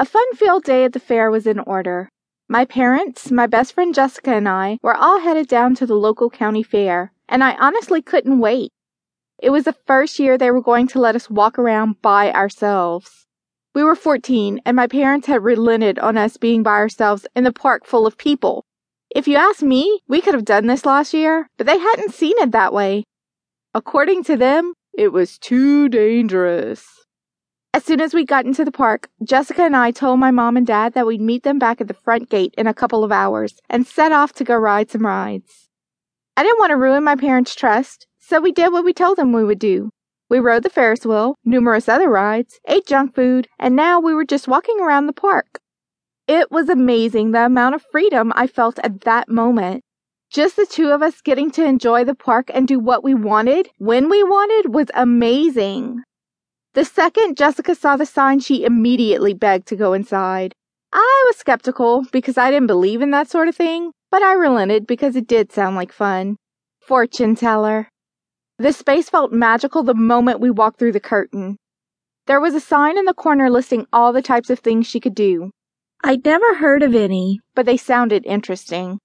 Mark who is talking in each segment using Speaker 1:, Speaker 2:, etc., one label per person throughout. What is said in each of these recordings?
Speaker 1: A fun filled day at the fair was in order. My parents, my best friend Jessica, and I were all headed down to the local county fair, and I honestly couldn't wait. It was the first year they were going to let us walk around by ourselves. We were 14, and my parents had relented on us being by ourselves in the park full of people. If you ask me, we could have done this last year, but they hadn't seen it that way. According to them, it was too dangerous. As soon as we got into the park, Jessica and I told my mom and dad that we'd meet them back at the front gate in a couple of hours and set off to go ride some rides. I didn't want to ruin my parents' trust, so we did what we told them we would do. We rode the Ferris wheel, numerous other rides, ate junk food, and now we were just walking around the park. It was amazing the amount of freedom I felt at that moment. Just the two of us getting to enjoy the park and do what we wanted when we wanted was amazing. The second Jessica saw the sign, she immediately begged to go inside. I was skeptical because I didn't believe in that sort of thing, but I relented because it did sound like fun. Fortune teller. The space felt magical the moment we walked through the curtain. There was a sign in the corner listing all the types of things she could do. I'd never heard of any, but they sounded interesting.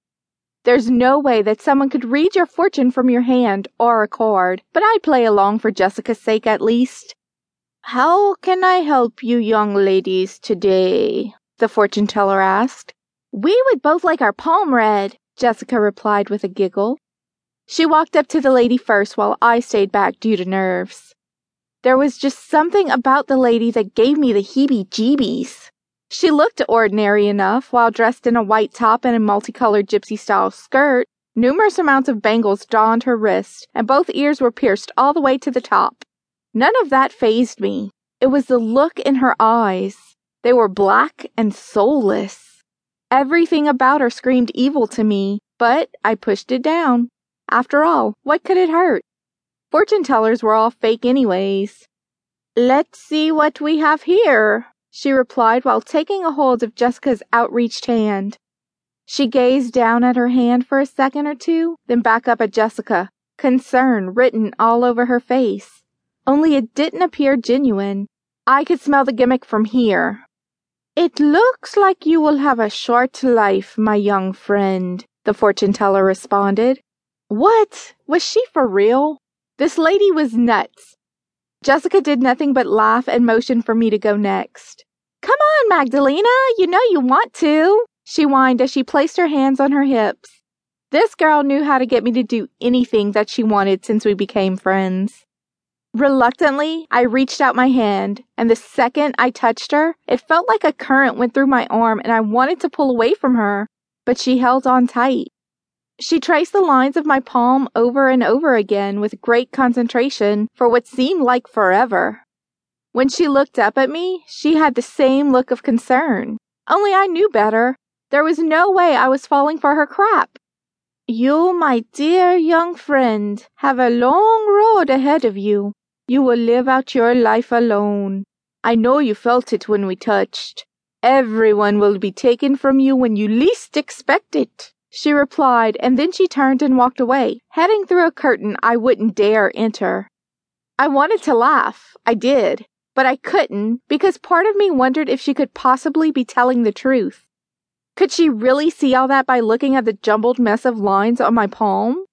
Speaker 1: There's no way that someone could read your fortune from your hand or a card, but I'd play along for Jessica's sake at least. How can I help you young ladies today? the fortune teller asked. We would both like our palm read, Jessica replied with a giggle. She walked up to the lady first while I stayed back due to nerves. There was just something about the lady that gave me the heebie jeebies. She looked ordinary enough while dressed in a white top and a multicolored gypsy style skirt. Numerous amounts of bangles donned her wrists, and both ears were pierced all the way to the top. None of that fazed me. It was the look in her eyes. They were black and soulless. Everything about her screamed evil to me, but I pushed it down. After all, what could it hurt? Fortune tellers were all fake anyways. Let's see what we have here, she replied while taking a hold of Jessica's outreached hand. She gazed down at her hand for a second or two, then back up at Jessica, concern written all over her face. Only it didn't appear genuine. I could smell the gimmick from here. It looks like you will have a short life, my young friend, the fortune teller responded. What? Was she for real? This lady was nuts. Jessica did nothing but laugh and motion for me to go next. Come on, Magdalena, you know you want to, she whined as she placed her hands on her hips. This girl knew how to get me to do anything that she wanted since we became friends. Reluctantly, I reached out my hand, and the second I touched her, it felt like a current went through my arm and I wanted to pull away from her, but she held on tight. She traced the lines of my palm over and over again with great concentration for what seemed like forever. When she looked up at me, she had the same look of concern. Only I knew better. There was no way I was falling for her crap. You, my dear young friend, have a long road ahead of you. You will live out your life alone. I know you felt it when we touched. Everyone will be taken from you when you least expect it she replied, and then she turned and walked away, heading through a curtain I wouldn't dare enter. I wanted to laugh, I did, but I couldn't because part of me wondered if she could possibly be telling the truth. Could she really see all that by looking at the jumbled mess of lines on my palm?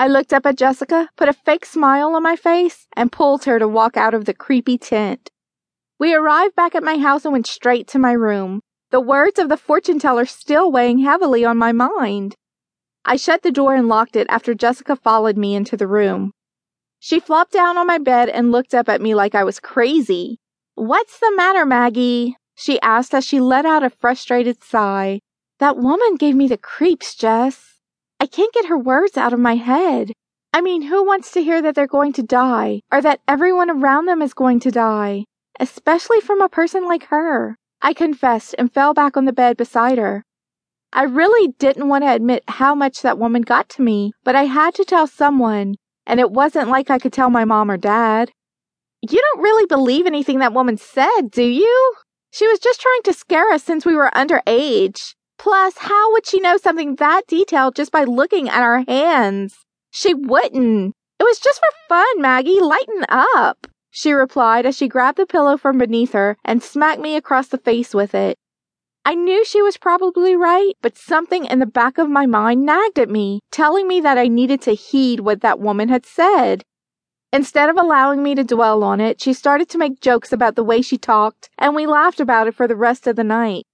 Speaker 1: I looked up at Jessica, put a fake smile on my face, and pulled her to walk out of the creepy tent. We arrived back at my house and went straight to my room the words of the fortune teller still weighing heavily on my mind. I shut the door and locked it after Jessica followed me into the room. She flopped down on my bed and looked up at me like I was crazy. What's the matter, Maggie? she asked as she let out a frustrated sigh. That woman gave me the creeps, Jess. I can't get her words out of my head. I mean, who wants to hear that they're going to die or that everyone around them is going to die, especially from a person like her? I confessed and fell back on the bed beside her. I really didn't want to admit how much that woman got to me, but I had to tell someone, and it wasn't like I could tell my mom or dad. You don't really believe anything that woman said, do you? She was just trying to scare us since we were underage. Plus, how would she know something that detailed just by looking at our hands? She wouldn't. It was just for fun, Maggie. Lighten up. she replied as she grabbed the pillow from beneath her and smacked me across the face with it. I knew she was probably right, but something in the back of my mind nagged at me, telling me that I needed to heed what that woman had said. Instead of allowing me to dwell on it, she started to make jokes about the way she talked, and we laughed about it for the rest of the night.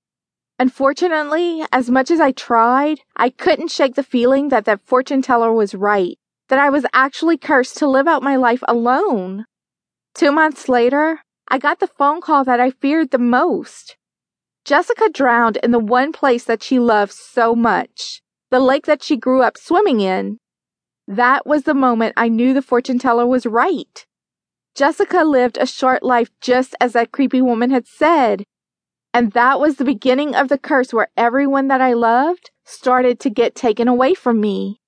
Speaker 1: Unfortunately, as much as I tried, I couldn't shake the feeling that that fortune teller was right, that I was actually cursed to live out my life alone. Two months later, I got the phone call that I feared the most. Jessica drowned in the one place that she loved so much, the lake that she grew up swimming in. That was the moment I knew the fortune teller was right. Jessica lived a short life just as that creepy woman had said, and that was the beginning of the curse where everyone that I loved started to get taken away from me.